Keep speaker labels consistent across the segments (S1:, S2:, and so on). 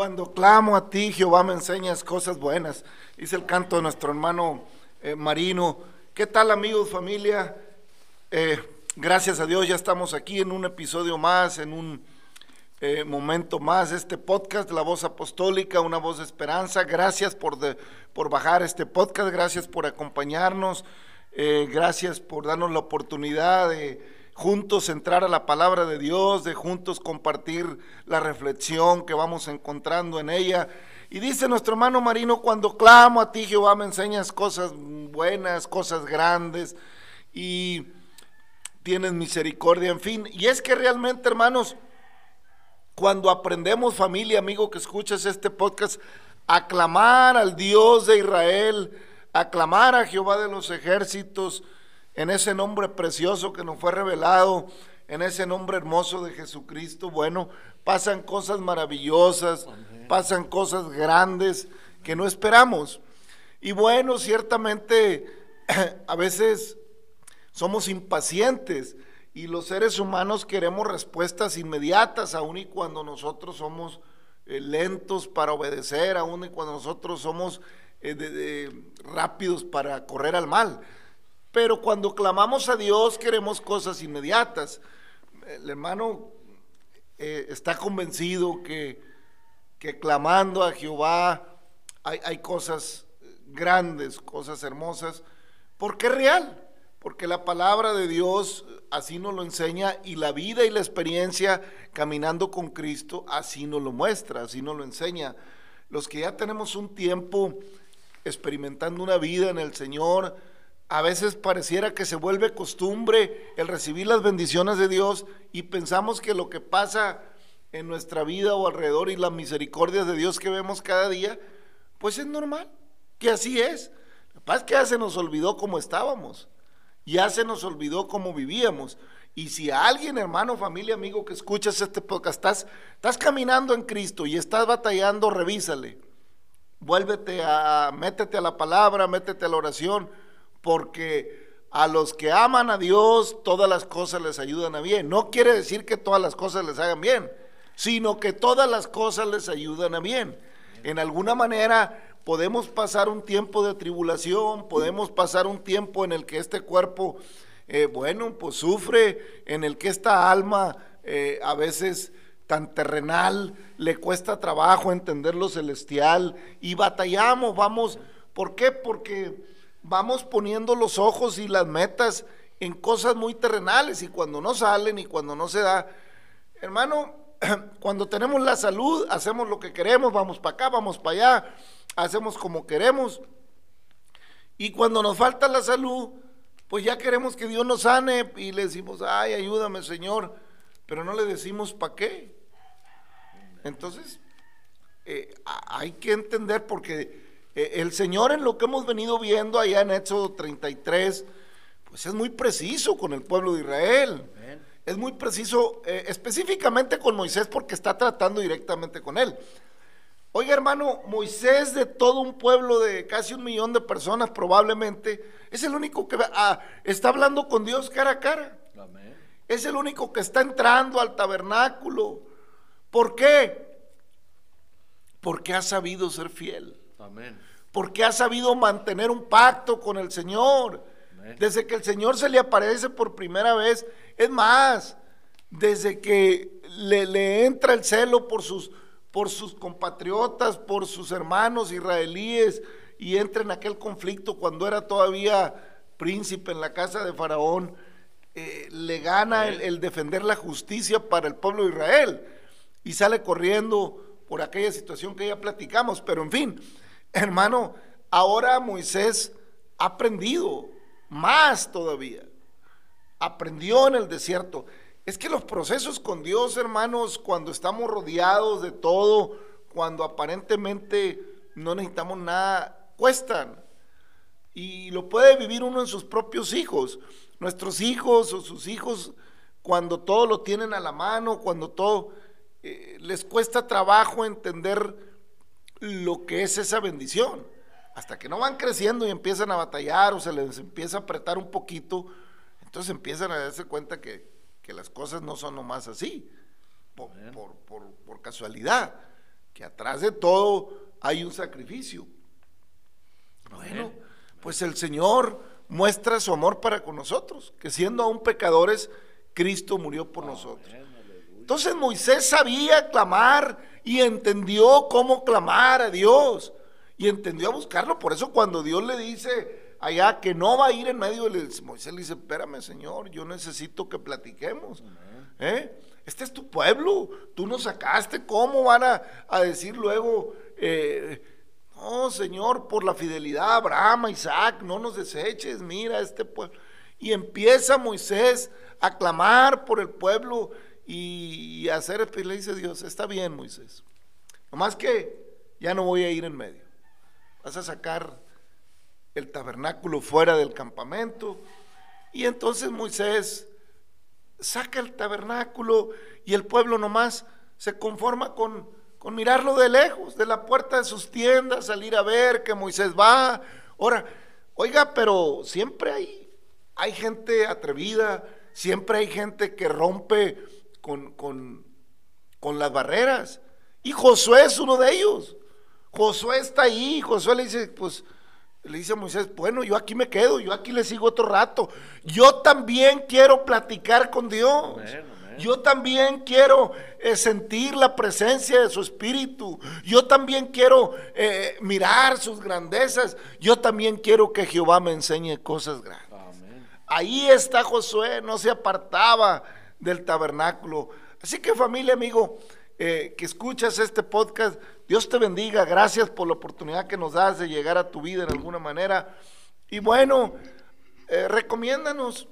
S1: Cuando clamo a ti, Jehová, me
S2: enseñas cosas buenas. Dice el canto de nuestro hermano eh, Marino. ¿Qué tal, amigos, familia? Eh, gracias a Dios, ya estamos aquí en un episodio más, en un eh, momento más. Este podcast, La Voz Apostólica, una voz de esperanza. Gracias por, de- por bajar este podcast, gracias por acompañarnos, eh, gracias por darnos la oportunidad de juntos entrar a la palabra de Dios, de juntos compartir la reflexión que vamos encontrando en ella. Y dice nuestro hermano Marino, cuando clamo a ti, Jehová, me enseñas cosas buenas, cosas grandes y tienes misericordia, en fin. Y es que realmente, hermanos, cuando aprendemos, familia, amigo que escuchas este podcast, a clamar al Dios de Israel, a clamar a Jehová de los ejércitos, en ese nombre precioso que nos fue revelado, en ese nombre hermoso de Jesucristo, bueno, pasan cosas maravillosas, pasan cosas grandes que no esperamos. Y bueno, ciertamente a veces somos impacientes y los seres humanos queremos respuestas inmediatas, aun y cuando nosotros somos eh, lentos para obedecer, aun y cuando nosotros somos eh, de- de- rápidos para correr al mal. Pero cuando clamamos a Dios queremos cosas inmediatas. El hermano eh, está convencido que, que clamando a Jehová hay, hay cosas grandes, cosas hermosas, porque es real, porque la palabra de Dios así nos lo enseña y la vida y la experiencia caminando con Cristo así nos lo muestra, así nos lo enseña. Los que ya tenemos un tiempo experimentando una vida en el Señor, a veces pareciera que se vuelve costumbre el recibir las bendiciones de Dios y pensamos que lo que pasa en nuestra vida o alrededor y las misericordias de Dios que vemos cada día, pues es normal, que así es. Pasa es que ya se nos olvidó cómo estábamos, ya se nos olvidó cómo vivíamos. Y si a alguien, hermano, familia, amigo, que escuchas este podcast, estás, estás caminando en Cristo y estás batallando, revísale vuélvete a, métete a la palabra, métete a la oración, porque a los que aman a Dios todas las cosas les ayudan a bien. No quiere decir que todas las cosas les hagan bien, sino que todas las cosas les ayudan a bien. En alguna manera podemos pasar un tiempo de tribulación, podemos pasar un tiempo en el que este cuerpo, eh, bueno, pues sufre, en el que esta alma eh, a veces tan terrenal, le cuesta trabajo entender lo celestial y batallamos, vamos, ¿por qué? Porque vamos poniendo los ojos y las metas en cosas muy terrenales y cuando no salen y cuando no se da, hermano, cuando tenemos la salud, hacemos lo que queremos, vamos para acá, vamos para allá, hacemos como queremos. Y cuando nos falta la salud, pues ya queremos que Dios nos sane y le decimos, ay, ayúdame Señor, pero no le decimos para qué. Entonces, eh, hay que entender porque el Señor en lo que hemos venido viendo allá en Éxodo 33, pues es muy preciso con el pueblo de Israel. Es muy preciso eh, específicamente con Moisés porque está tratando directamente con él. Oiga, hermano, Moisés de todo un pueblo de casi un millón de personas probablemente, es el único que ah, está hablando con Dios cara a cara.
S3: Amén.
S2: Es el único que está entrando al tabernáculo. ¿Por qué? Porque ha sabido ser fiel.
S3: Amén.
S2: Porque ha sabido mantener un pacto con el Señor. Desde que el Señor se le aparece por primera vez. Es más, desde que le, le entra el celo por sus, por sus compatriotas, por sus hermanos israelíes, y entra en aquel conflicto cuando era todavía príncipe en la casa de Faraón, eh, le gana el, el defender la justicia para el pueblo de Israel y sale corriendo por aquella situación que ya platicamos. Pero en fin, hermano, ahora Moisés ha aprendido más todavía. Aprendió en el desierto. Es que los procesos con Dios, hermanos, cuando estamos rodeados de todo, cuando aparentemente no necesitamos nada, cuestan. Y lo puede vivir uno en sus propios hijos. Nuestros hijos o sus hijos, cuando todo lo tienen a la mano, cuando todo eh, les cuesta trabajo entender lo que es esa bendición. Hasta que no van creciendo y empiezan a batallar o se les empieza a apretar un poquito, entonces empiezan a darse cuenta que, que las cosas no son nomás así, por, por- por- por casualidad, que atrás de todo hay un sacrificio. Bueno, pues el Señor muestra su amor para con nosotros, que siendo aún pecadores, Cristo murió por nosotros. Entonces Moisés sabía clamar y entendió cómo clamar a Dios y entendió a buscarlo. Por eso cuando Dios le dice allá que no va a ir en medio, le- Moisés le dice, espérame Señor, yo necesito que platiquemos. ¿Eh? Este es tu pueblo, tú nos sacaste, ¿cómo van a, a decir luego, eh, no Señor, por la fidelidad a Abraham, a Isaac, no nos deseches, mira este pueblo. Y empieza Moisés a clamar por el pueblo y, a hacer, y le dice Dios, está bien Moisés, nomás que ya no voy a ir en medio, vas a sacar el tabernáculo fuera del campamento. Y entonces Moisés saca el tabernáculo y el pueblo nomás se conforma con, con mirarlo de lejos, de la puerta de sus tiendas, salir a ver que Moisés va. Ahora, oiga, pero siempre hay, hay gente atrevida, siempre hay gente que rompe con, con, con las barreras. Y Josué es uno de ellos. Josué está ahí, Josué le dice, pues, le dice a Moisés, bueno, yo aquí me quedo, yo aquí le sigo otro rato. Yo también quiero platicar con Dios. Yo también quiero eh, sentir la presencia de su espíritu. Yo también quiero eh, mirar sus grandezas. Yo también quiero que Jehová me enseñe cosas grandes.
S3: Amén.
S2: Ahí está Josué, no se apartaba del tabernáculo. Así que familia, amigo, eh, que escuchas este podcast, Dios te bendiga, gracias por la oportunidad que nos das de llegar a tu vida en alguna manera. Y bueno, eh, recomiéndanos,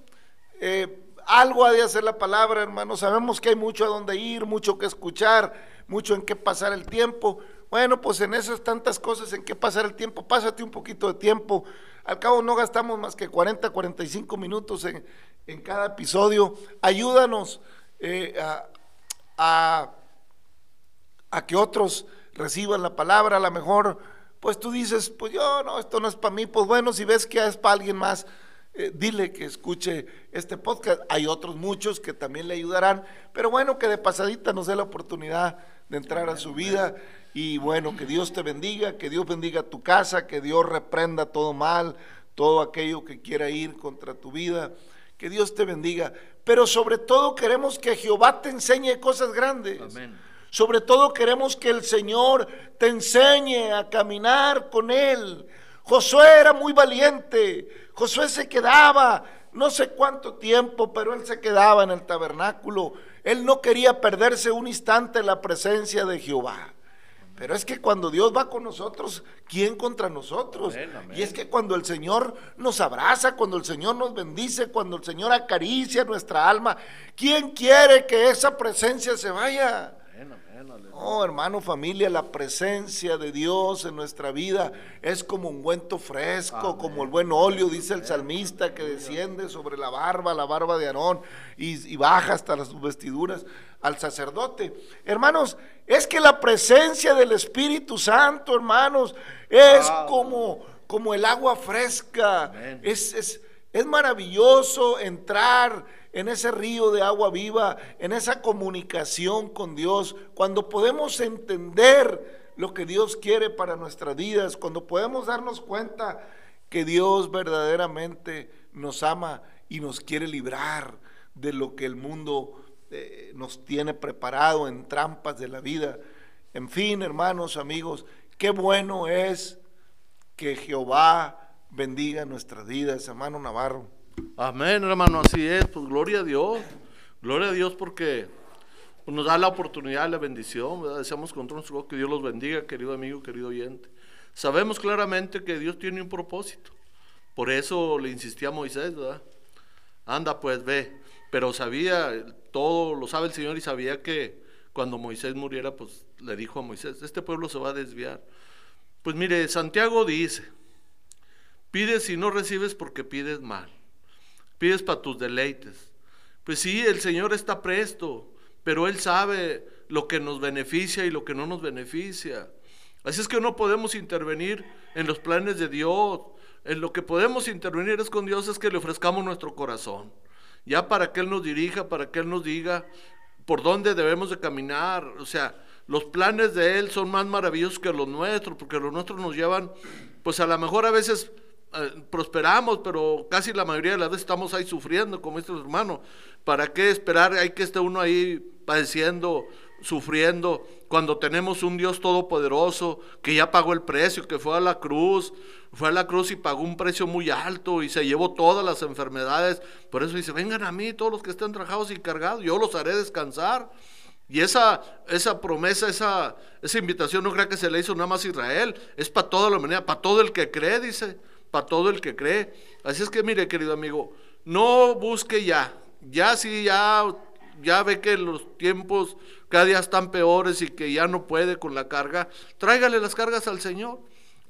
S2: eh, algo ha de hacer la palabra, hermano, sabemos que hay mucho a donde ir, mucho que escuchar, mucho en qué pasar el tiempo. Bueno, pues en esas tantas cosas en qué pasar el tiempo, pásate un poquito de tiempo. Al cabo no gastamos más que 40, 45 minutos en, en cada episodio. Ayúdanos eh, a, que otros reciban la palabra. A lo mejor, pues tú dices, pues yo no, esto no es para mí. Pues bueno, si ves que es para alguien más, eh, dile que escuche este podcast. Hay otros muchos que también le ayudarán, pero bueno, que de pasadita nos dé la oportunidad de entrar a su vida. Y bueno, que Dios te bendiga, que Dios bendiga tu casa, que Dios reprenda todo mal, todo aquello que quiera ir contra tu vida. Que Dios te bendiga. Pero sobre todo queremos que Jehová te enseñe cosas grandes.
S3: Amén.
S2: Sobre todo queremos que el Señor te enseñe a caminar con Él. Josué era muy valiente. Josué se quedaba no sé cuánto tiempo, pero él se quedaba en el tabernáculo. Él no quería perderse un instante en la presencia de Jehová. Pero es que cuando Dios va con nosotros, ¿quién contra nosotros?
S3: Amén, amén.
S2: Y es que cuando el Señor nos abraza, cuando el Señor nos bendice, cuando el Señor acaricia nuestra alma, ¿quién quiere que esa presencia se vaya?
S3: Aleluya.
S2: Oh, hermano, familia, la presencia de Dios en nuestra vida es como un ungüento fresco,
S3: Amén.
S2: como el buen óleo, dice el salmista, que desciende sobre la barba, la barba de Aarón, y, y baja hasta las vestiduras al sacerdote. Hermanos, es que la presencia del Espíritu Santo, hermanos, es
S3: Wow.
S2: como, como el agua fresca. Es, es, es maravilloso entrar en ese río de agua viva, en esa comunicación con Dios, cuando podemos entender lo que Dios quiere para nuestras vidas, cuando podemos darnos cuenta que Dios verdaderamente nos ama y nos quiere librar de lo que el mundo eh, nos tiene preparado en trampas de la vida. En fin, hermanos, amigos, qué bueno es que Jehová bendiga nuestras vidas, hermano Navarro.
S3: Amén, hermano, así es. Pues gloria a Dios. Gloria a Dios porque pues, nos da la oportunidad, la bendición. ¿verdad? Deseamos con nuestro que Dios los bendiga, querido amigo, querido oyente. Sabemos claramente que Dios tiene un propósito. Por eso le insistía a Moisés, ¿verdad? Anda, pues ve. Pero sabía, todo lo sabe el Señor y sabía que cuando Moisés muriera, pues le dijo a Moisés, este pueblo se va a desviar. Pues mire, Santiago dice, pides y no recibes porque pides mal pides para tus deleites. Pues sí, el Señor está presto, pero Él sabe lo que nos beneficia y lo que no nos beneficia. Así es que no podemos intervenir en los planes de Dios. En lo que podemos intervenir es con Dios es que le ofrezcamos nuestro corazón. Ya para que Él nos dirija, para que Él nos diga por dónde debemos de caminar. O sea, los planes de Él son más maravillosos que los nuestros, porque los nuestros nos llevan, pues a lo mejor a veces eh, prosperamos, pero casi la mayoría de las veces estamos ahí sufriendo, como estos hermanos. ¿Para qué esperar? Hay que estar uno ahí padeciendo, sufriendo, cuando tenemos un Dios todopoderoso que ya pagó el precio, que fue a la cruz, fue a la cruz y pagó un precio muy alto y se llevó todas las enfermedades. Por eso dice, vengan a mí todos los que estén trabajados y cargados, yo los haré descansar. Y esa, esa promesa, esa, esa invitación no crea que se le hizo nada más a Israel, es para toda la humanidad, para todo el que cree, dice, para todo el que cree. Así es que mire, querido amigo, no busque ya, ya sí, ya, ya ve que los tiempos cada día están peores y que ya no puede con la carga, tráigale las cargas al Señor.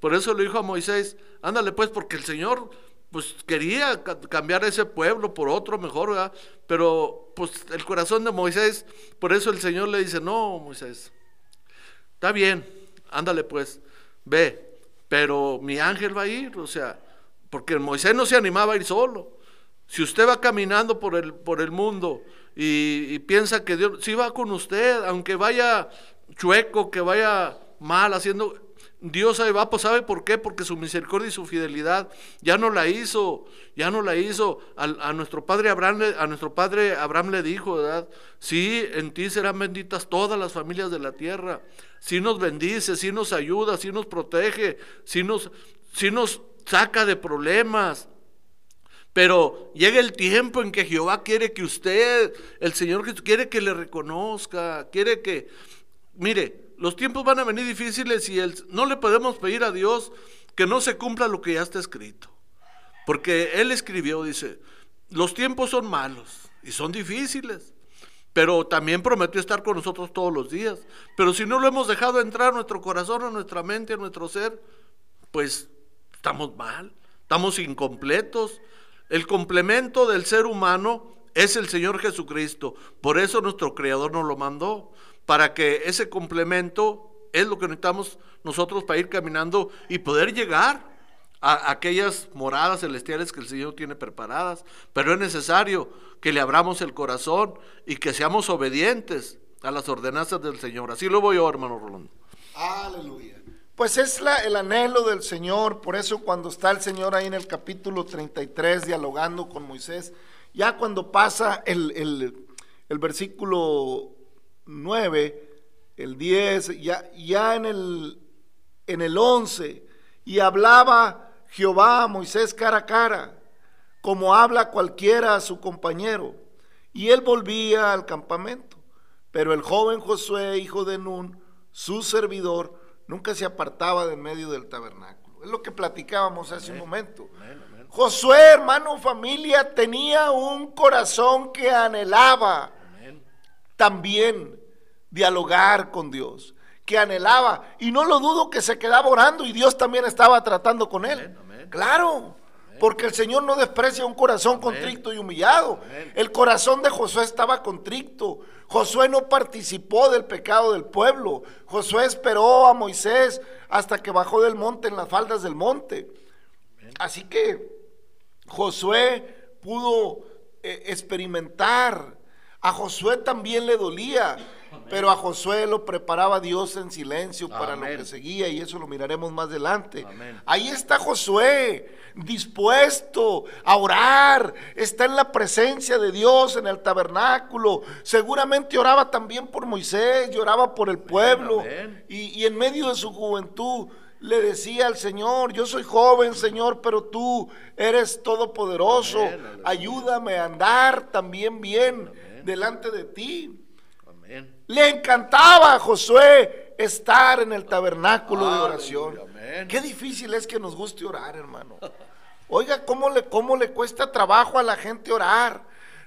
S3: Por eso le dijo a Moisés, ándale pues, porque el Señor pues quería ca- cambiar ese pueblo por otro mejor, ¿verdad? Pero pues el corazón de Moisés, por eso el Señor le dice, no, Moisés, está bien, ándale pues, ve, pero mi ángel va a ir, o sea, porque Moisés no se animaba a ir solo. Si usted va caminando por el, por el mundo y, y piensa que Dios, sí va con usted, aunque vaya chueco, que vaya mal, haciendo, Dios pues ¿sabe por qué? Porque su misericordia y su fidelidad ya no la hizo, ya no la hizo. A, nuestro padre Abraham, a nuestro padre Abraham le dijo, ¿verdad? Sí, en ti serán benditas todas las familias de la tierra. Sí nos bendice, sí nos ayuda, sí nos protege, sí nos, sí nos saca de problemas. Pero llega el tiempo en que Jehová quiere que usted, el Señor Jesús, quiere que le reconozca, quiere que, mire, los tiempos van a venir difíciles y el- no le podemos pedir a Dios que no se cumpla lo que ya está escrito. Porque Él escribió, dice, los tiempos son malos y son difíciles, pero también prometió estar con nosotros todos los días. Pero si no lo hemos dejado entrar a nuestro corazón, a nuestra mente, a nuestro ser, pues estamos mal, estamos incompletos. El complemento del ser humano es el Señor Jesucristo. Por eso nuestro Creador nos lo mandó, para que ese complemento es lo que necesitamos nosotros para ir caminando y poder llegar a aquellas moradas celestiales que el Señor tiene preparadas. Pero es necesario que le abramos el corazón y que seamos obedientes a las ordenanzas del Señor. Así lo voy yo, hermano Rolando.
S2: Aleluya. Pues es la, el anhelo del Señor, por eso cuando está el Señor ahí en el capítulo 33 dialogando con Moisés, ya cuando pasa el, el- el versículo 9, el 10, ya, ya en, el, en el 11, y hablaba Jehová a Moisés cara a cara, como habla cualquiera a su compañero, y él volvía al campamento. Pero el joven Josué, hijo de Nun, su servidor, nunca se apartaba de en medio del tabernáculo. Es lo que platicábamos hace un momento. Josué, hermano, familia, tenía un corazón que anhelaba también dialogar con Dios, que anhelaba, y no lo dudo que se quedaba orando y Dios también estaba tratando con él.
S3: Amén, amén.
S2: Claro, porque el Señor no desprecia un corazón contrito y humillado. El corazón de Josué estaba contrito. Josué no participó del pecado del pueblo. Josué esperó a Moisés hasta que bajó del monte en las faldas del monte. Así que Josué pudo eh, experimentar. A Josué también le dolía, pero a Josué lo preparaba Dios en silencio para lo que seguía y eso lo miraremos más adelante.
S3: Amén.
S2: Ahí está Josué, dispuesto a orar, está en la presencia de Dios en el tabernáculo. Seguramente oraba también por Moisés, lloraba por el pueblo y, y en medio de su juventud le decía al Señor, yo soy joven, Señor, pero tú eres todopoderoso. Ayúdame a andar también bien. Delante de ti.
S3: Amén.
S2: Le encantaba a Josué estar en el tabernáculo de oración.
S3: amén.
S2: Qué difícil es que nos guste orar, hermano. Oiga, ¿cómo le, cómo le cuesta trabajo a la gente orar?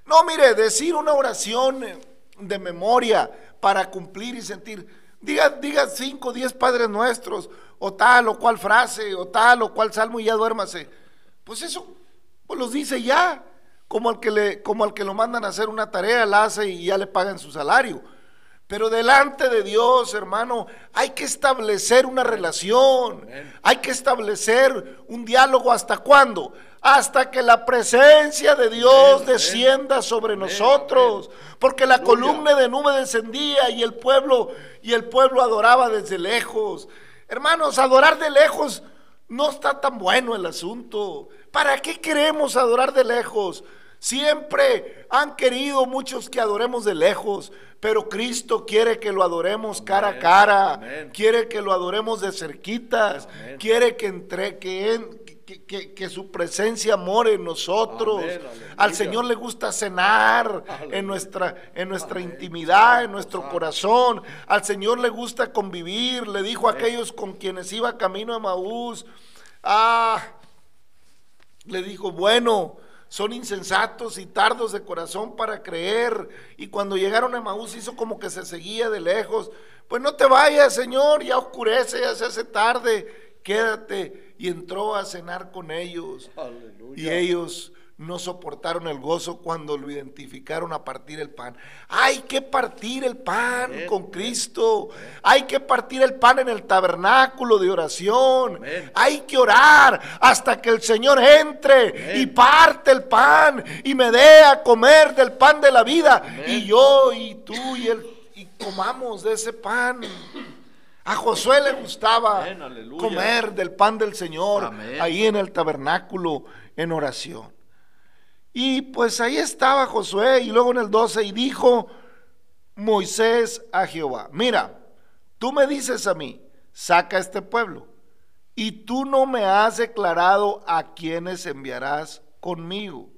S2: No, mire, decir una oración eh, de memoria para cumplir y sentir. Diga, diga cinco diez Padres Nuestros, o tal o cual frase, o tal o cual salmo y ya duérmase. Pues eso, pues los dice ya. Como al que le, como al que lo mandan a hacer una tarea, la hace y ya le pagan su salario. Pero delante de Dios, hermano, hay que establecer una relación. Hay que establecer un diálogo hasta cuándo? Hasta que la presencia de Dios descienda sobre nosotros. Porque la columna de nube descendía y el pueblo y el pueblo adoraba desde lejos. Hermanos, adorar de lejos no está tan bueno el asunto. ¿Para qué queremos adorar de lejos? Siempre han querido muchos que adoremos de lejos, pero Cristo quiere que lo adoremos cara a cara,
S3: amén.
S2: quiere que lo adoremos de cerquitas,
S3: Amén.
S2: quiere que entre que, en- que, que- que su presencia more en nosotros.
S3: Amén.
S2: Al Señor le gusta cenar
S3: Aleluya.
S2: en nuestra en nuestra intimidad, en nuestro corazón. Al Señor le gusta convivir, le dijo a aquellos con quienes iba camino a Maús, ah, le dijo, bueno, son insensatos y tardos de corazón para creer. Y cuando llegaron a Maús hizo como que se seguía de lejos. Pues no te vayas, Señor, ya oscurece, ya se hace tarde, quédate. Y entró a cenar con ellos.
S3: Aleluya.
S2: Y ellos no soportaron el gozo cuando lo identificaron a partir el pan. Hay que partir el pan
S3: Amén.
S2: con Cristo. Hay que partir el pan en el tabernáculo de oración.
S3: Amén.
S2: Hay que orar hasta que el Señor entre y parte el pan y me dé a comer del pan de la vida. Y yo y tú y él y comamos de ese pan. A Josué le gustaba comer del pan del Señor ahí en el tabernáculo en oración. Y pues ahí estaba Josué y luego en el 12 y dijo Moisés a Jehová, mira, tú me dices a mí, saca este pueblo y tú no me has declarado a quienes enviarás conmigo.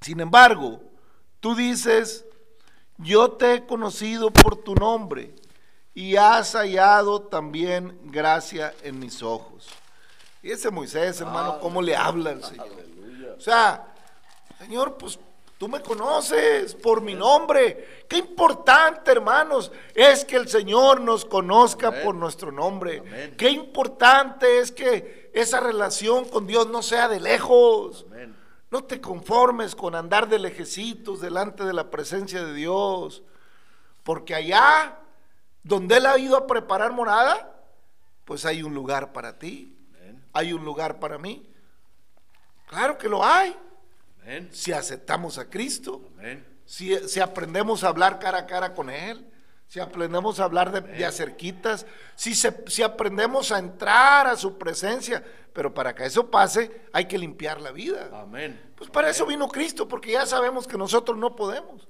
S2: Sin embargo, tú dices, yo te he conocido por tu nombre y has hallado también gracia en mis ojos. Y ese Moisés, hermano, cómo le habla al Señor. O sea, Señor, pues tú me conoces por mi nombre. Qué importante, hermanos, es que el Señor nos conozca
S3: Amén.
S2: por nuestro nombre.
S3: Amén.
S2: Qué importante es que esa relación con Dios no sea de lejos.
S3: Amén.
S2: No te conformes con andar de lejecitos delante de la presencia de Dios. Porque allá, donde Él ha ido a preparar morada, pues hay un lugar para ti. Hay un lugar para mí. Claro que lo hay.
S3: Amén.
S2: Si aceptamos a Cristo,
S3: Amén.
S2: si, si aprendemos a hablar cara a cara con Él, si aprendemos a hablar de, de acerquitas, si, se- si aprendemos a entrar a su presencia, pero para que eso pase hay que limpiar la vida.
S3: Amén.
S2: Pues para eso vino Cristo, porque ya sabemos que nosotros no podemos.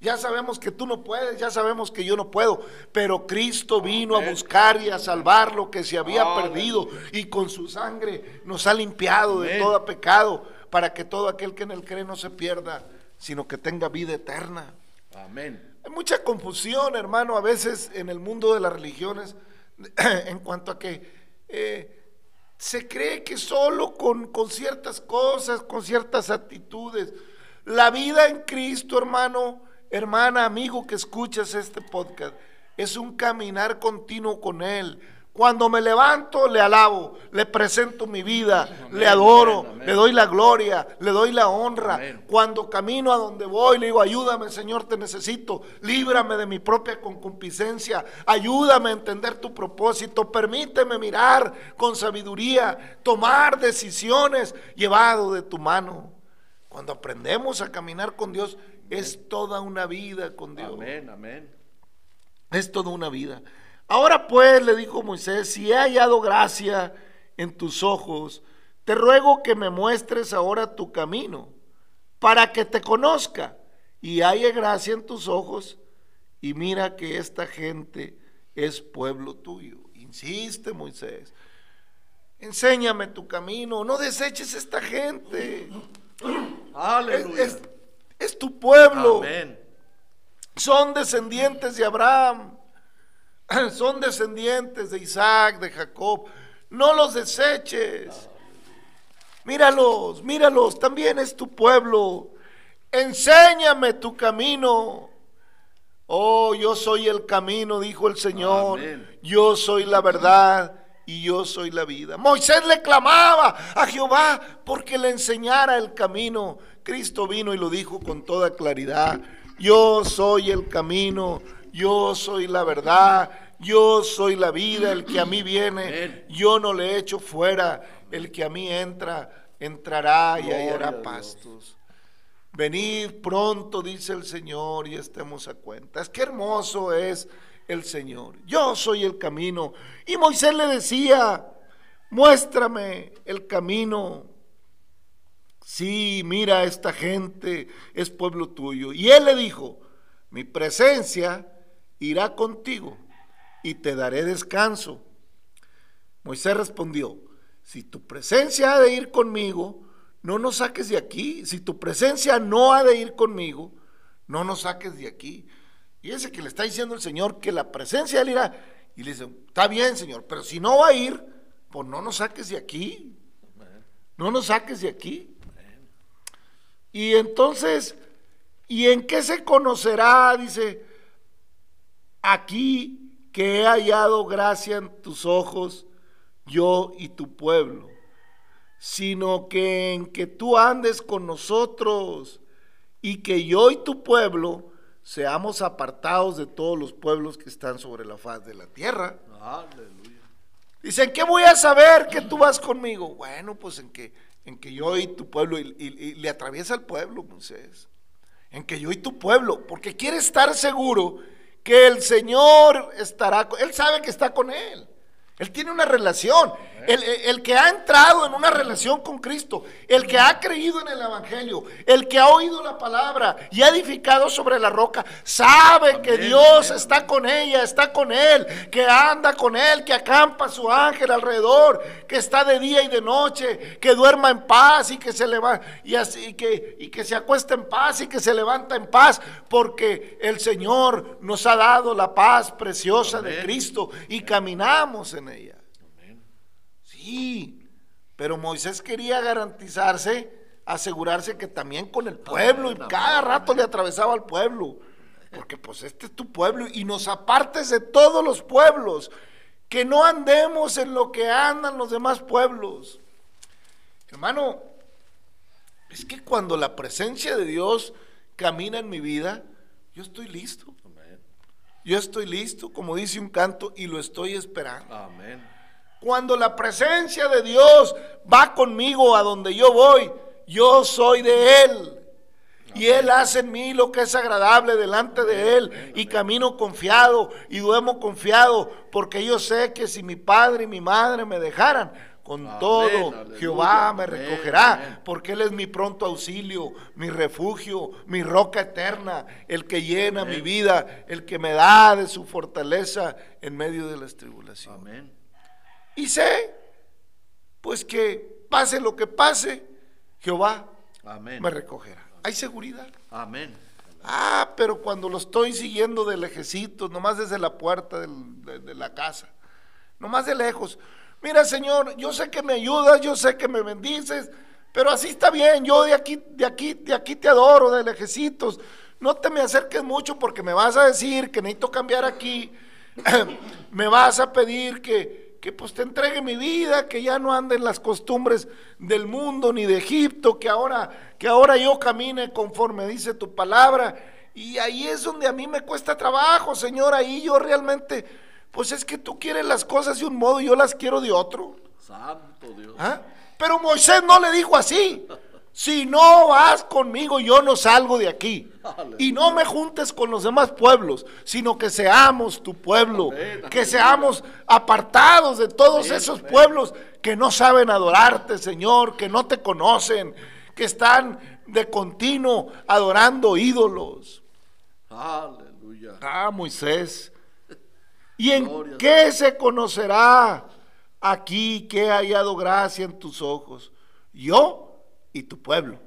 S2: Ya sabemos que tú no puedes, ya sabemos que yo no puedo, pero Cristo vino a buscar y a salvar lo que se había perdido y con su sangre nos ha limpiado de todo pecado para que todo aquel que en él cree no se pierda, sino que tenga vida eterna.
S3: Amén.
S2: Hay mucha confusión, hermano, a veces en el mundo de las religiones en cuanto a que eh, se cree que solo con, con ciertas cosas, con ciertas actitudes, la vida en Cristo, hermano, hermana, amigo que escuchas este podcast, es un caminar continuo con Él. Cuando me levanto, le alabo, le presento mi vida, le adoro,
S3: amén, amén.
S2: le doy la gloria, le doy la honra. Cuando camino a donde voy, le digo, ayúdame, Señor, te necesito. Líbrame de mi propia concupiscencia. Ayúdame a entender tu propósito. Permíteme mirar con sabiduría, tomar decisiones llevado de tu mano. Cuando aprendemos a caminar con Dios, es toda una vida con Dios.
S3: Amén, amén.
S2: Es toda una vida. Ahora pues, le dijo Moisés, si he hallado gracia en tus ojos, te ruego que me muestres ahora tu camino, para que te conozca y haya gracia en tus ojos, y mira que esta gente es pueblo tuyo. Insiste Moisés, enséñame tu camino, no deseches esta gente.
S3: Aleluya.
S2: es- es tu pueblo
S3: Amén.
S2: son descendientes de Abraham, son descendientes de Isaac, de Jacob. No los deseches. Míralos, míralos, también es tu pueblo. Enséñame tu camino. Oh, yo soy el camino, dijo el Señor.
S3: Amén.
S2: Yo soy la verdad y yo soy la vida. Moisés le clamaba a Jehová porque le enseñara el camino. Cristo vino y lo dijo con toda claridad. Yo soy el camino, yo soy la verdad, yo soy la vida, el que a mí viene, yo no le echo fuera, el que a mí entra, entrará y hallará pastos. Venid pronto, dice el Señor, y estemos a cuentas. Qué hermoso es el Señor. Yo soy el camino. Y Moisés le decía, muéstrame el camino. Sí, mira, esta gente es pueblo tuyo. Y él le dijo, mi presencia irá contigo y te daré descanso. Moisés respondió, si tu presencia ha de ir conmigo, no nos saques de aquí. Si tu presencia no ha de ir conmigo, no nos saques de aquí. Y ese que le está diciendo el Señor que la presencia de él irá. Y le dice, está bien, Señor, pero si no va a ir, pues no nos saques de aquí. No nos saques de aquí. Y entonces, ¿y en qué se conocerá? Dice, aquí que he hallado gracia en tus ojos, yo y tu pueblo, sino que en que tú andes con nosotros y que yo y tu pueblo seamos apartados de todos los pueblos que están sobre la faz de la tierra.
S3: Aleluya.
S2: Dice, ¿en qué voy a saber que tú vas conmigo? Bueno, pues en que, en que yo y tu pueblo, y, y- y le atraviesa el pueblo, Moisés. En que yo y tu pueblo, porque quiere estar seguro que el Señor estará con Él sabe que está con él. Él tiene una relación. El, que ha entrado en una relación con Cristo, el que ha creído en el Evangelio, el que ha oído la palabra y ha edificado sobre la roca, sabe que Dios
S3: amén,
S2: está con ella, está con él, que anda con él, que acampa su ángel alrededor, que está de día y de noche, que duerma en paz y que se levanta y así que y que se acuesta en paz y que se levanta en paz, porque el Señor nos ha dado la paz preciosa de. Cristo y caminamos en ella. Sí, pero Moisés quería garantizarse, asegurarse que también con el pueblo, y cada rato le atravesaba al pueblo, porque pues este es tu pueblo y nos apartes de todos los pueblos, que no andemos en lo que andan los demás pueblos. Hermano, es que cuando la presencia de Dios camina en mi vida, yo estoy listo. Yo estoy listo, como dice un canto, y lo estoy esperando.
S3: Amén.
S2: Cuando la presencia de Dios va conmigo a donde yo voy, yo soy de Él. Y Él hace en mí lo que es agradable delante de Él. Y camino confiado y duermo confiado. Porque yo sé que si mi padre y mi madre me dejaran, con
S3: Amén,
S2: todo
S3: aleluya,
S2: Jehová me
S3: amén,
S2: recogerá.
S3: amén.
S2: Porque Él es mi pronto auxilio, mi refugio, mi roca eterna. El que llena mi vida, el que me da de su fortaleza en medio de las tribulaciones.
S3: Amén.
S2: Y sé, pues que pase lo que pase, Jehová
S3: Amén.
S2: me recogerá. Hay seguridad.
S3: Amén.
S2: Ah, pero cuando lo estoy siguiendo de lejecitos, nomás desde la puerta del- de, de la casa, nomás de lejos. Mira, Señor, yo sé que me ayudas, yo sé que me bendices, pero así está bien. Yo de aquí, de aquí, de aquí te adoro, de lejecitos. no te me acerques mucho porque me vas a decir que necesito cambiar aquí, me vas a pedir que, que pues te entregue mi vida, que ya no ande en las costumbres del mundo ni de Egipto, que ahora, que ahora yo camine conforme dice tu palabra. Y ahí es donde a mí me cuesta trabajo, Señor, ahí yo realmente, pues es que tú quieres las cosas de un modo y yo las quiero de otro.
S3: Santo Dios.
S2: ¿Ah? Pero Moisés no le dijo así. Si no vas conmigo, yo no salgo de aquí. Y no me juntes con los demás pueblos, sino que seamos tu pueblo,
S3: Amén,
S2: que seamos apartados de todos
S3: Amén,
S2: esos pueblos que no saben adorarte, Señor, que no te conocen, que están de continuo adorando ídolos.
S3: Aleluya.
S2: Ah, Moisés. ¿Y en
S3: Gloria
S2: qué se conocerá aquí que he hallado gracia en tus ojos? Yo y tu pueblo.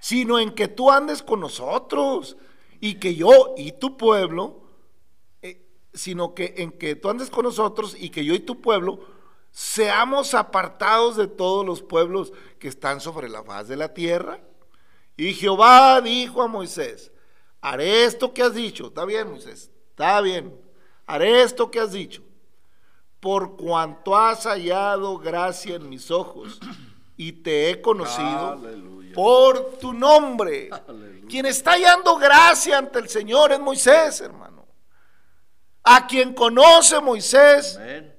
S2: Sino en que tú andes con nosotros y que yo y tu pueblo, eh, sino que en que tú andes con nosotros y que yo y tu pueblo seamos apartados de todos los pueblos que están sobre la faz de la tierra. Y Jehová dijo a Moisés, haré esto que has dicho. Está bien, Moisés, está bien. Haré esto que has dicho. Por cuanto has hallado gracia en mis ojos y te he conocido
S3: Aleluya.
S2: por tu nombre.
S3: Aleluya.
S2: Quien está hallando gracia ante el Señor es Moisés, hermano. A quien conoce Moisés,
S3: Amén.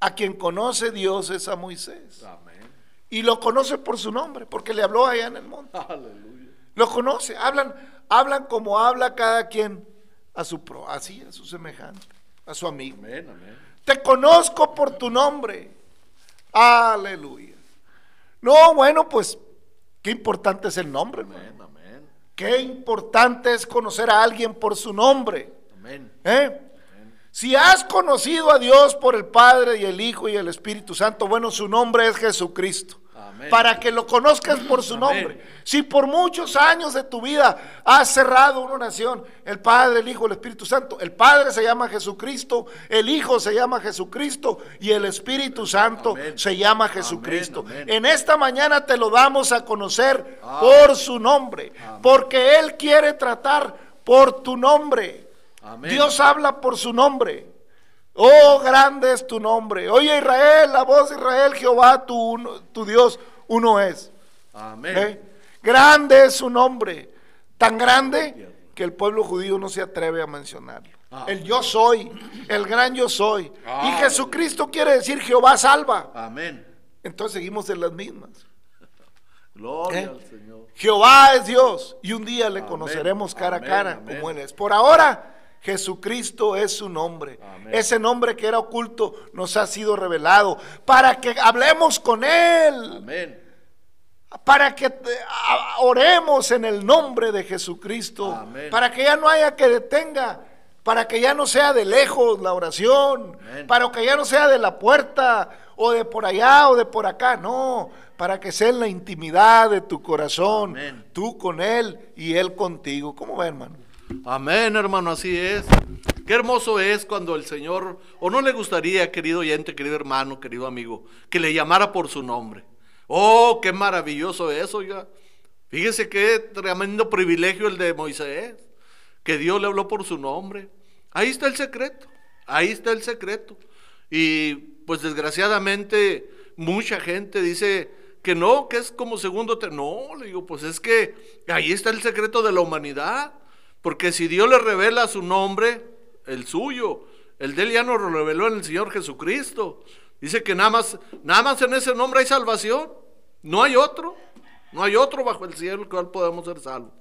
S2: a quien conoce Dios es a Moisés.
S3: Amén.
S2: Y lo conoce por su nombre, porque le habló allá en el monte.
S3: Aleluya.
S2: Lo conoce, hablan, hablan como habla cada quien a su pro, así, a su semejante, a su amigo.
S3: Amén.
S2: Te conozco por tu nombre. Aleluya. No, bueno, pues qué importante es el nombre.
S3: Amén. Amén.
S2: Qué importante es conocer a alguien por su nombre.
S3: Amén.
S2: ¿eh? Si has conocido a Dios por el Padre y el Hijo y el Espíritu Santo, bueno, su nombre es Jesucristo.
S3: Amén.
S2: Para que lo conozcas por su
S3: Amén.
S2: nombre. Si por muchos años de tu vida has cerrado una oración, el Padre, el Hijo, el Espíritu Santo, el Padre se llama Jesucristo, el Hijo se llama Jesucristo y el Espíritu Santo
S3: Amén.
S2: se llama Jesucristo. En esta mañana te lo damos a conocer
S3: Amén.
S2: por su nombre, porque Él quiere tratar por tu nombre.
S3: Amén.
S2: Dios habla por su nombre. Oh, grande es tu nombre. Oye Israel, la voz de Israel, Jehová, tu, tu Dios, uno es.
S3: Amén.
S2: ¿Eh? Grande es su nombre. Tan grande que el pueblo judío no se atreve a mencionarlo.
S3: Ah.
S2: El yo soy, el gran yo soy.
S3: Ah.
S2: Y Jesucristo quiere decir Jehová salva.
S3: Amén.
S2: Entonces seguimos en las mismas.
S3: Gloria
S2: ¿Eh?
S3: al Señor.
S2: Jehová es Dios y un día le
S3: Amén,
S2: conoceremos cara
S3: amén,
S2: a cara
S3: amén.
S2: como Él es. Por ahora, Jesucristo es su nombre.
S3: Amén.
S2: Ese nombre que era oculto nos ha sido revelado para que hablemos con Él,
S3: Amén.
S2: Para que a- oremos en el nombre de Jesucristo,
S3: Amén.
S2: para que ya no haya que detenga. Para que ya no sea de lejos la oración,
S3: Amén.
S2: para que ya no sea de la puerta o de por allá o de por acá, no, para que sea en la intimidad de tu corazón,
S3: Amén.
S2: tú con Él y Él contigo. ¿Cómo va, hermano?
S3: Amén, hermano, así es. Qué hermoso es cuando el Señor, o no le gustaría, querido oyente, querido hermano, querido amigo, que le llamara por su nombre. Oh, qué maravilloso es, oiga. Fíjese qué tremendo privilegio el de Moisés, que Dios le habló por su nombre. Ahí está el secreto, ahí está el secreto. Y pues desgraciadamente mucha gente dice que no, que es como segundo No, le digo, pues es que ahí está el secreto de la humanidad. Porque si Dios le revela su nombre, el suyo, el de él ya nos lo reveló en el Señor Jesucristo. Dice que nada más, nada más en ese nombre hay salvación. No hay otro. No hay otro bajo el cielo el cual podemos ser salvos.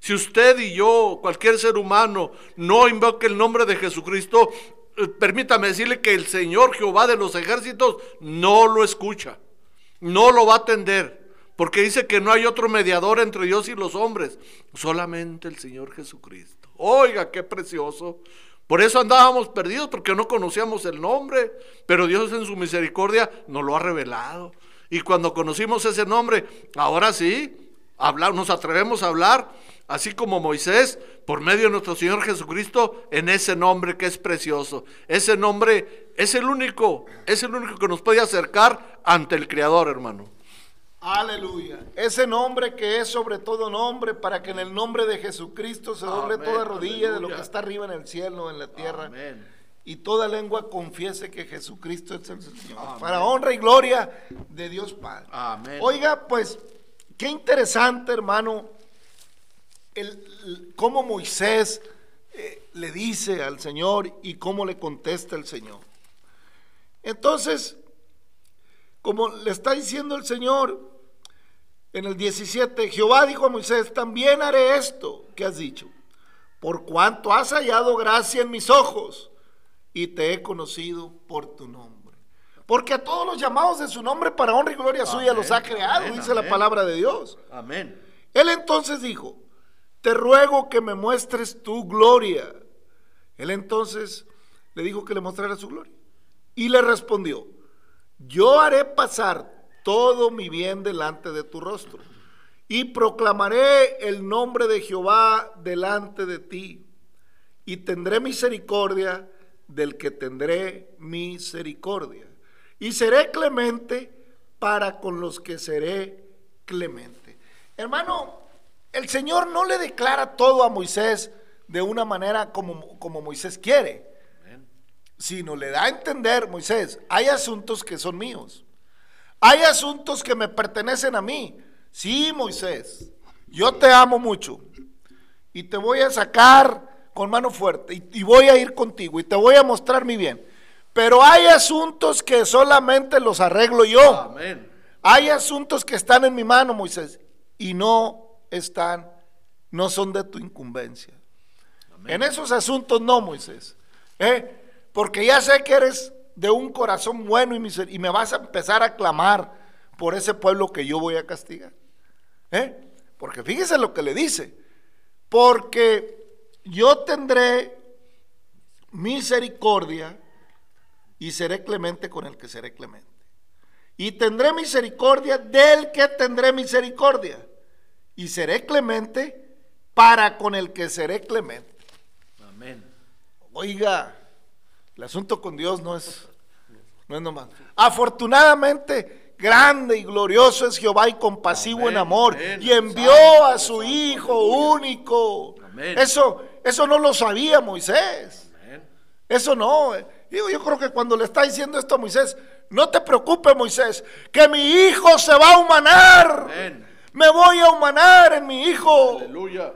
S3: Si usted y yo, cualquier ser humano, no invoca el nombre de Jesucristo, eh, permítame decirle que el Señor Jehová de los ejércitos no lo escucha, no lo va a atender, porque dice que no hay otro mediador entre Dios y los hombres, solamente el Señor Jesucristo. Oiga, qué precioso. Por eso andábamos perdidos, porque no conocíamos el nombre, pero Dios en su misericordia nos lo ha revelado. Y cuando conocimos ese nombre, ahora sí, hablar, nos atrevemos a hablar, así como Moisés, por medio de nuestro Señor Jesucristo, en ese nombre que es precioso. Ese nombre es el único, es el único que nos puede acercar ante el Creador, hermano.
S2: Aleluya. Ese nombre que es sobre todo nombre, para que en el nombre de Jesucristo se doble
S3: Amén,
S2: toda rodilla de lo que está arriba en el cielo, en la tierra.
S3: Amén.
S2: Y toda lengua confiese que Jesucristo es el Señor.
S3: Amén.
S2: Para honra y gloria de Dios Padre.
S3: Amén.
S2: Oiga, pues, qué interesante, hermano, el, el- cómo Moisés eh, le dice al Señor y cómo le contesta el Señor. Entonces, como le está diciendo el Señor en el 17, Jehová dijo a Moisés, también haré esto que has dicho, por cuanto has hallado gracia en mis ojos y te he conocido por tu nombre. Porque a todos los llamados de su nombre para honra y gloria suya los ha creado,
S3: amén,
S2: dice la palabra de Dios.
S3: Amén.
S2: Él entonces dijo, te ruego que me muestres tu gloria. Él entonces le dijo que le mostrara su gloria. Y le respondió, yo haré pasar todo mi bien delante de tu rostro. Y proclamaré el nombre de Jehová delante de ti y tendré misericordia del que tendré misericordia. Y seré clemente para con los que seré clemente. Hermano, el Señor no le declara todo a Moisés de una manera como, como Moisés quiere, sino le da a entender, Moisés, hay asuntos que son míos, hay asuntos que me pertenecen a mí. Sí, Moisés, yo te amo mucho y te voy a sacar con mano fuerte y, y voy a ir contigo y te voy a mostrar mi bien. Pero hay asuntos que solamente los arreglo yo.
S3: Amén.
S2: Hay asuntos que están en mi mano, Moisés, y no están, no son de tu incumbencia. En esos asuntos no, Moisés. ¿eh? Porque ya sé que eres de un corazón bueno y, miser- y me vas a empezar a clamar por ese pueblo que yo voy a castigar. ¿eh? Porque fíjese lo que le dice. Porque yo tendré misericordia y seré clemente con el que seré clemente. Y tendré misericordia del que tendré misericordia. Y seré clemente para con el que seré clemente.
S3: Amén.
S2: Oiga, el asunto con Dios no es, no es nomás. Afortunadamente, grande y glorioso es Jehová y compasivo
S3: Amén,
S2: en amor.
S3: amén.
S2: Y envió a su Hijo único.
S3: Amén.
S2: Eso, eso no lo sabía Moisés. Eso no. eh. Digo, yo creo que cuando le está diciendo esto a Moisés, no te preocupes, Moisés, que mi hijo se va a humanar. Me voy a humanar en mi hijo.
S3: Aleluya.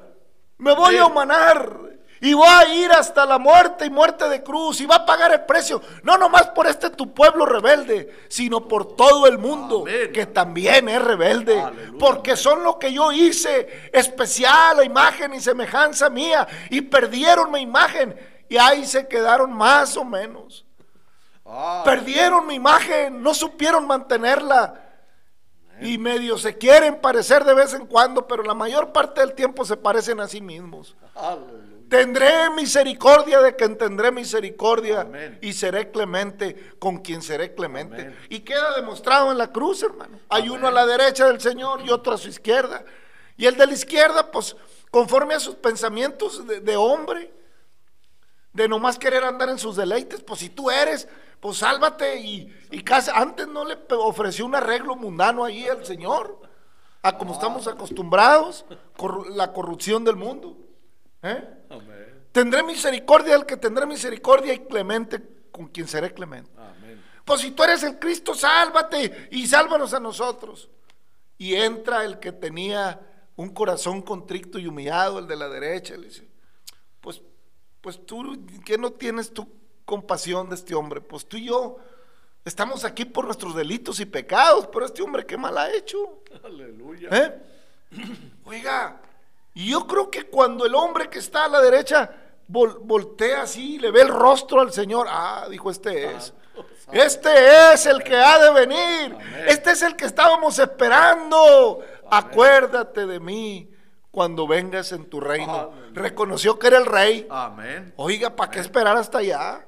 S2: Me voy a humanar. Y va a ir hasta la muerte y muerte de cruz. Y va a pagar el precio. No nomás por este tu pueblo rebelde, sino por todo el mundo
S3: Amén.
S2: que también es rebelde.
S3: Aleluya.
S2: Porque son lo que yo hice especial a imagen y semejanza mía. Y perdieron mi imagen. Y ahí se quedaron más o menos.
S3: Ah,
S2: Perdieron mi imagen. No supieron mantenerla. Y medio se quieren parecer de vez en cuando, pero la mayor parte del tiempo se parecen a sí mismos.
S3: aleluya.
S2: Tendré misericordia de quien tendré misericordia
S3: Amén.
S2: y seré clemente con quien seré clemente.
S3: Amén.
S2: Y queda demostrado en la cruz, hermano. Hay
S3: Amén.
S2: uno a la derecha del Señor y otro a su izquierda. Y el de la izquierda, pues, conforme a sus pensamientos de, de hombre, de nomás querer andar en sus deleites, pues si tú eres, pues sálvate y, y casi, antes no le ofreció un arreglo mundano ahí al Señor, a como estamos acostumbrados, la corrupción del mundo. ¿eh?
S3: Amén.
S2: Tendré misericordia del que tendré misericordia y clemente con quien seré clemente.
S3: Amén.
S2: Pues si tú eres el Cristo, sálvate y sálvanos a nosotros. Y entra el que tenía un corazón contrito y humillado, el de la derecha, le dice, pues, pues tú, ¿qué no tienes tu compasión de este hombre? Pues tú y yo estamos aquí por nuestros delitos y pecados, pero este hombre qué mal ha hecho.
S3: Aleluya.
S2: ¿Eh? Oiga, y yo creo que cuando el hombre que está a la derecha vol- voltea así, le ve el rostro al Señor, ah, dijo, este es. Este es el que ha de venir. Este es el que estábamos esperando. Acuérdate de mí cuando vengas en tu reino. Reconoció que era el rey.
S3: Amén.
S2: Oiga, ¿para qué esperar hasta allá?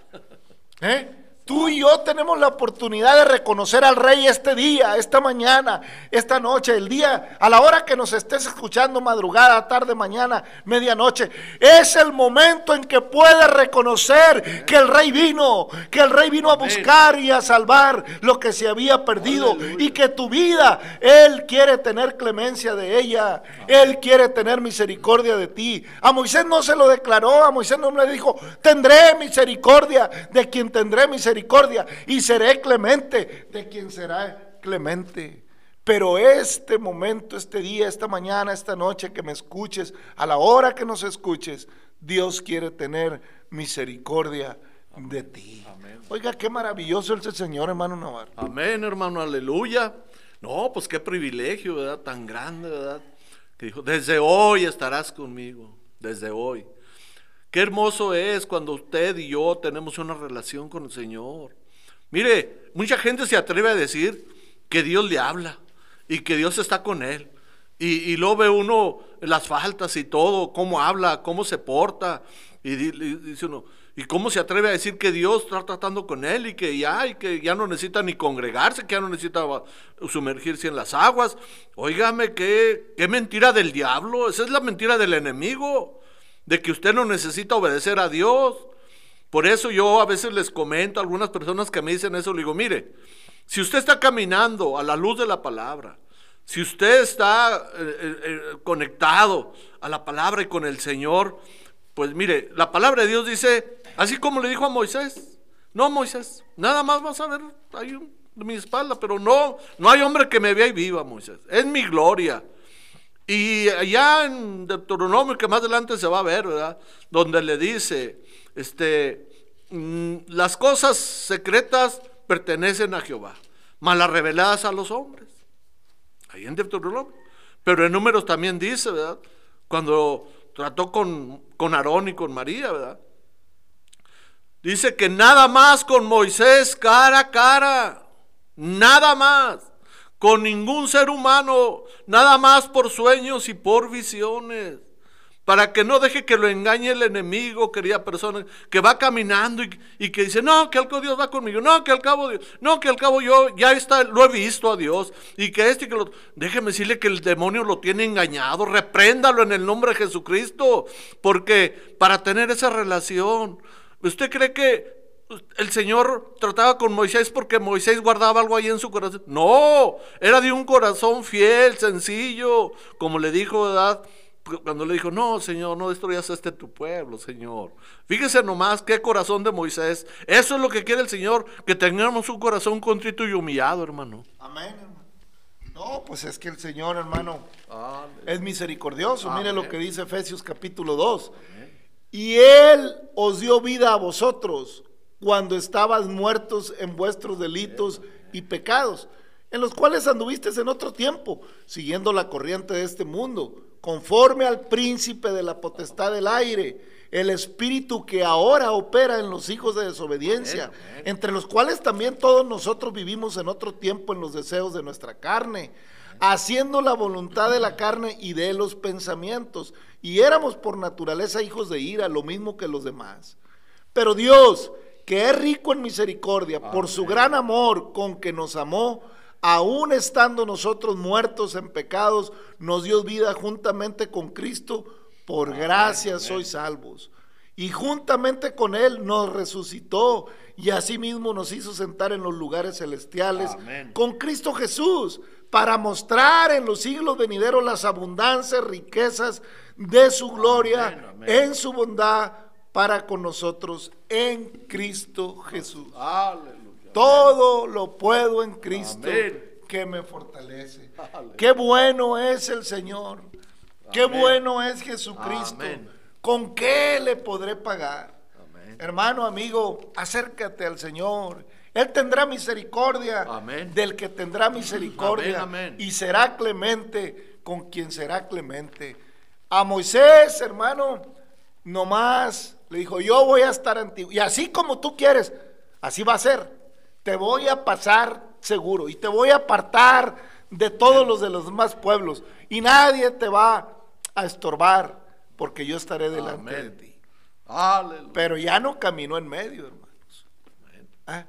S2: ¿Eh? Tú y yo tenemos la oportunidad de reconocer al Rey este día, esta mañana, esta noche, el día, a la hora que nos estés escuchando, madrugada, tarde, mañana, medianoche. Es el momento en que puedes reconocer que el Rey vino, que el Rey vino a buscar y a salvar lo que se había perdido y que tu vida, Él quiere tener clemencia de ella, Él quiere tener misericordia de ti. A Moisés no se lo declaró, a Moisés no le dijo, tendré misericordia de quien tendré misericordia y seré clemente de quien será clemente. Pero este momento, este día, esta mañana, esta noche que me escuches, a la hora que nos escuches, Dios quiere tener misericordia de ti. Oiga, qué maravilloso es el Señor, hermano Navarro.
S3: Amén, hermano, aleluya. No, pues qué privilegio, ¿verdad? Tan grande, ¿verdad? Que dijo, desde hoy estarás conmigo, desde hoy. Qué hermoso es cuando usted y yo tenemos una relación con el Señor. Mire, mucha gente se atreve a decir que Dios le habla y que Dios está con él. Y, y luego ve uno las faltas y todo, cómo habla, cómo se porta. Y di- y dice uno, ¿y cómo se atreve a decir que Dios está tratando con él y que ya, y que ya no necesita ni congregarse, que ya no necesita sumergirse en las aguas? Óigame, qué, qué mentira del diablo. Esa es la mentira del enemigo de que usted no necesita obedecer a Dios. Por eso yo a veces les comento a algunas personas que me dicen eso, le digo, mire, si usted está caminando a la luz de la palabra, si usted está eh, eh, eh, conectado a la palabra y con el Señor, pues mire, la palabra de Dios dice, así como le dijo a Moisés, no Moisés, nada más vas a ver ahí un- mi espalda, pero no, no hay hombre que me vea y viva, Moisés, es mi gloria. Y allá en Deuteronomio, que más adelante se va a ver, ¿verdad? Donde le dice, este, mm, las cosas secretas pertenecen a Jehová, mas las reveladas a los hombres. Ahí en Deuteronomio. Pero en números también dice, ¿verdad? Cuando trató con, con Aarón y con María, ¿verdad? Dice que nada más con Moisés cara a cara, nada más, con ningún ser humano, nada más por sueños y por visiones, para que no deje que lo engañe el enemigo, querida persona, que va caminando y, que dice, no, que al cabo Dios va conmigo, no, que al cabo Dios, no, que al cabo yo ya está, lo he visto a Dios, y que este y que lo, déjeme decirle que el demonio lo tiene engañado, repréndalo en el nombre de Jesucristo, porque para tener esa relación, ¿Usted cree que el Señor trataba con Moisés porque Moisés guardaba algo ahí en su corazón? No, era de un corazón fiel, sencillo, como le dijo, ¿verdad? Cuando le dijo, no, Señor, no destruyas este tu pueblo, Señor. Fíjese nomás qué corazón de Moisés. Eso es lo que quiere el Señor, que tengamos un corazón contrito y humillado, hermano.
S2: Amén, hermano. No, pues es que el Señor, hermano, es misericordioso. Mire lo que dice Efesios capítulo 2. Y Él os dio vida a vosotros cuando estabas muertos en vuestros delitos y pecados, en los cuales anduvisteis en otro tiempo, siguiendo la corriente de este mundo, conforme al príncipe de la potestad del aire, el espíritu que ahora opera en los hijos de desobediencia, entre los cuales también todos nosotros vivimos en otro tiempo en los deseos de nuestra carne, haciendo la voluntad de la carne y de los pensamientos, y éramos por naturaleza hijos de ira, lo mismo que los demás. Pero Dios, que es rico en misericordia, por su gran amor con que nos amó, aun estando nosotros muertos en pecados, nos dio vida juntamente con Cristo, por gracia sois salvos. Y juntamente con Él nos resucitó y asimismo nos hizo sentar en los lugares celestiales
S3: Amén.
S2: con Cristo Jesús para mostrar en los siglos venideros las abundantes riquezas de su gloria en su bondad para con nosotros en Cristo Jesús.
S3: Aleluya.
S2: Todo lo puedo en Cristo
S3: Amén.
S2: que me fortalece.
S3: Aleluya.
S2: Qué bueno es el Señor. Qué
S3: Amén.
S2: bueno es Jesucristo.
S3: Amén.
S2: ¿Con qué le podré pagar? Hermano, amigo, acércate al Señor. Él tendrá misericordia
S3: Amén.
S2: del que tendrá misericordia
S3: Amén, amén.
S2: y será clemente con quien será clemente. A Moisés, hermano, nomás le dijo, yo voy a estar antiguo. Y así como tú quieres, así va a ser. Te voy a pasar seguro y te voy a apartar de todos los de los demás pueblos. Y nadie te va a estorbar porque yo estaré delante de ti.
S3: Aleluya.
S2: Pero ya no caminó en medio, hermanos. ¿Ah?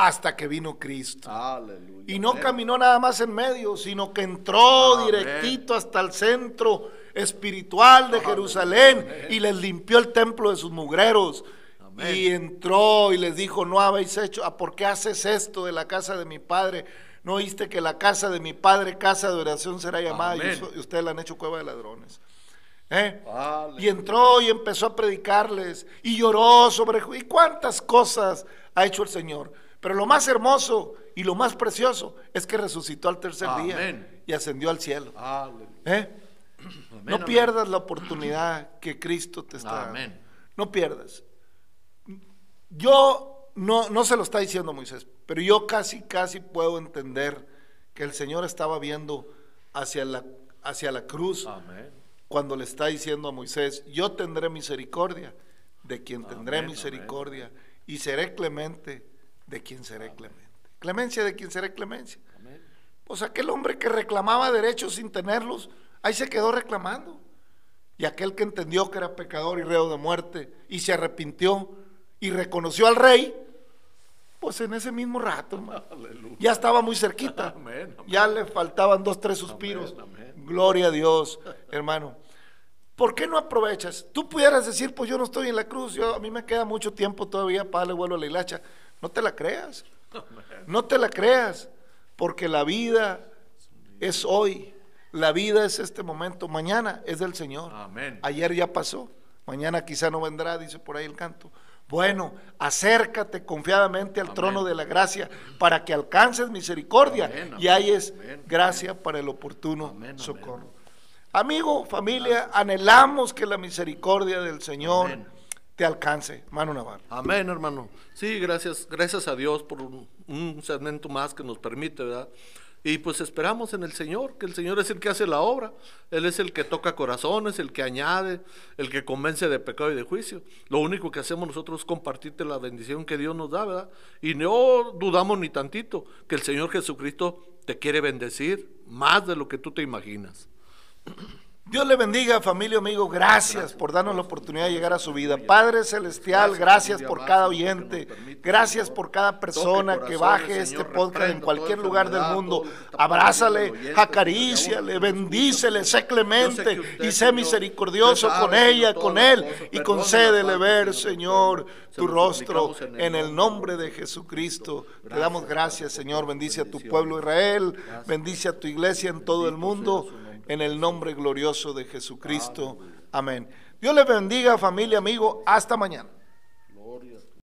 S2: hasta que vino Cristo.
S3: Aleluya.
S2: Y no
S3: Amén.
S2: caminó nada más en medio, sino que entró
S3: Amén.
S2: directito hasta el centro espiritual de Jerusalén y les limpió el templo de sus mugreros.
S3: Amén.
S2: Y entró y les dijo, no habéis hecho, ¿a por qué haces esto de la casa de mi padre? ¿No oíste que la casa de mi padre, casa de oración será llamada? Y,
S3: Amén.
S2: eso- y ustedes la han hecho cueva de ladrones. ¿Eh? Y entró y empezó a predicarles y lloró sobre... ¿Y cuántas cosas ha hecho el Señor? Pero lo más hermoso y lo más precioso es que resucitó al tercer día y ascendió al cielo. ¿Eh?
S3: Amén,
S2: No
S3: amén.
S2: pierdas la oportunidad que Cristo te está dando.
S3: Amén.
S2: No pierdas. Yo no, no se lo está diciendo Moisés, pero yo casi, casi puedo entender que el Señor estaba viendo hacia la, hacia la cruz
S3: Amén.
S2: cuando le está diciendo a Moisés, yo tendré misericordia de quien tendré
S3: Amén,
S2: misericordia y seré clemente de quien seré clemente. Clemencia de quien seré clemencia.
S3: Amén.
S2: Pues aquel hombre que reclamaba derechos sin tenerlos, ahí se quedó reclamando. Y aquel que entendió que era pecador y reo de muerte y se arrepintió y reconoció al rey, pues en ese mismo rato, hermano, ya estaba muy cerquita.
S3: Amén, amén.
S2: Ya le faltaban dos, tres suspiros.
S3: Amén.
S2: Gloria a Dios, hermano. ¿Por qué no aprovechas? Tú pudieras decir, pues yo no estoy en la cruz, yo, a mí me queda mucho tiempo todavía para darle vuelo a la hilacha. No te la creas. No te la creas, porque la vida es hoy. La vida es este momento. Mañana es del Señor.
S3: Amén.
S2: Ayer ya pasó. Mañana quizá no vendrá, dice por ahí el canto. Bueno, acércate confiadamente al
S3: Amén.
S2: trono de la gracia para que alcances misericordia
S3: Amén,
S2: y
S3: amén, amén.
S2: gracia para el oportuno socorro. Amigo, familia, anhelamos que la misericordia del Señor te alcance. Mano Navarro.
S3: Amén, hermano. Sí, gracias, gracias a Dios por un, un segmento más que nos permite, ¿verdad? Y pues esperamos en el Señor, que el Señor es el que hace la obra, Él es el que toca corazones, el que añade, el que convence de pecado y de juicio. Lo único que hacemos nosotros es compartirte la bendición que Dios nos da, ¿verdad? Y no dudamos ni tantito que el Señor Jesucristo te quiere bendecir más de lo que tú te imaginas.
S2: Dios le bendiga, familia, amigo. Gracias, por darnos la oportunidad de llegar a su vida. Padre Celestial, gracias por cada oyente. Gracias por cada persona que baje este podcast en cualquier lugar del mundo. Abrázale, acaríciale, bendícele, sé clemente y sé misericordioso con ella, con él y concédele ver, Señor,
S3: Se
S2: tu rostro en el nombre de Jesucristo. Te damos gracias, Señor. Bendice a tu pueblo Israel, bendice a tu iglesia en todo el mundo. En el nombre glorioso de Jesucristo. Amén. Dios les bendiga, familia, amigo. Hasta mañana.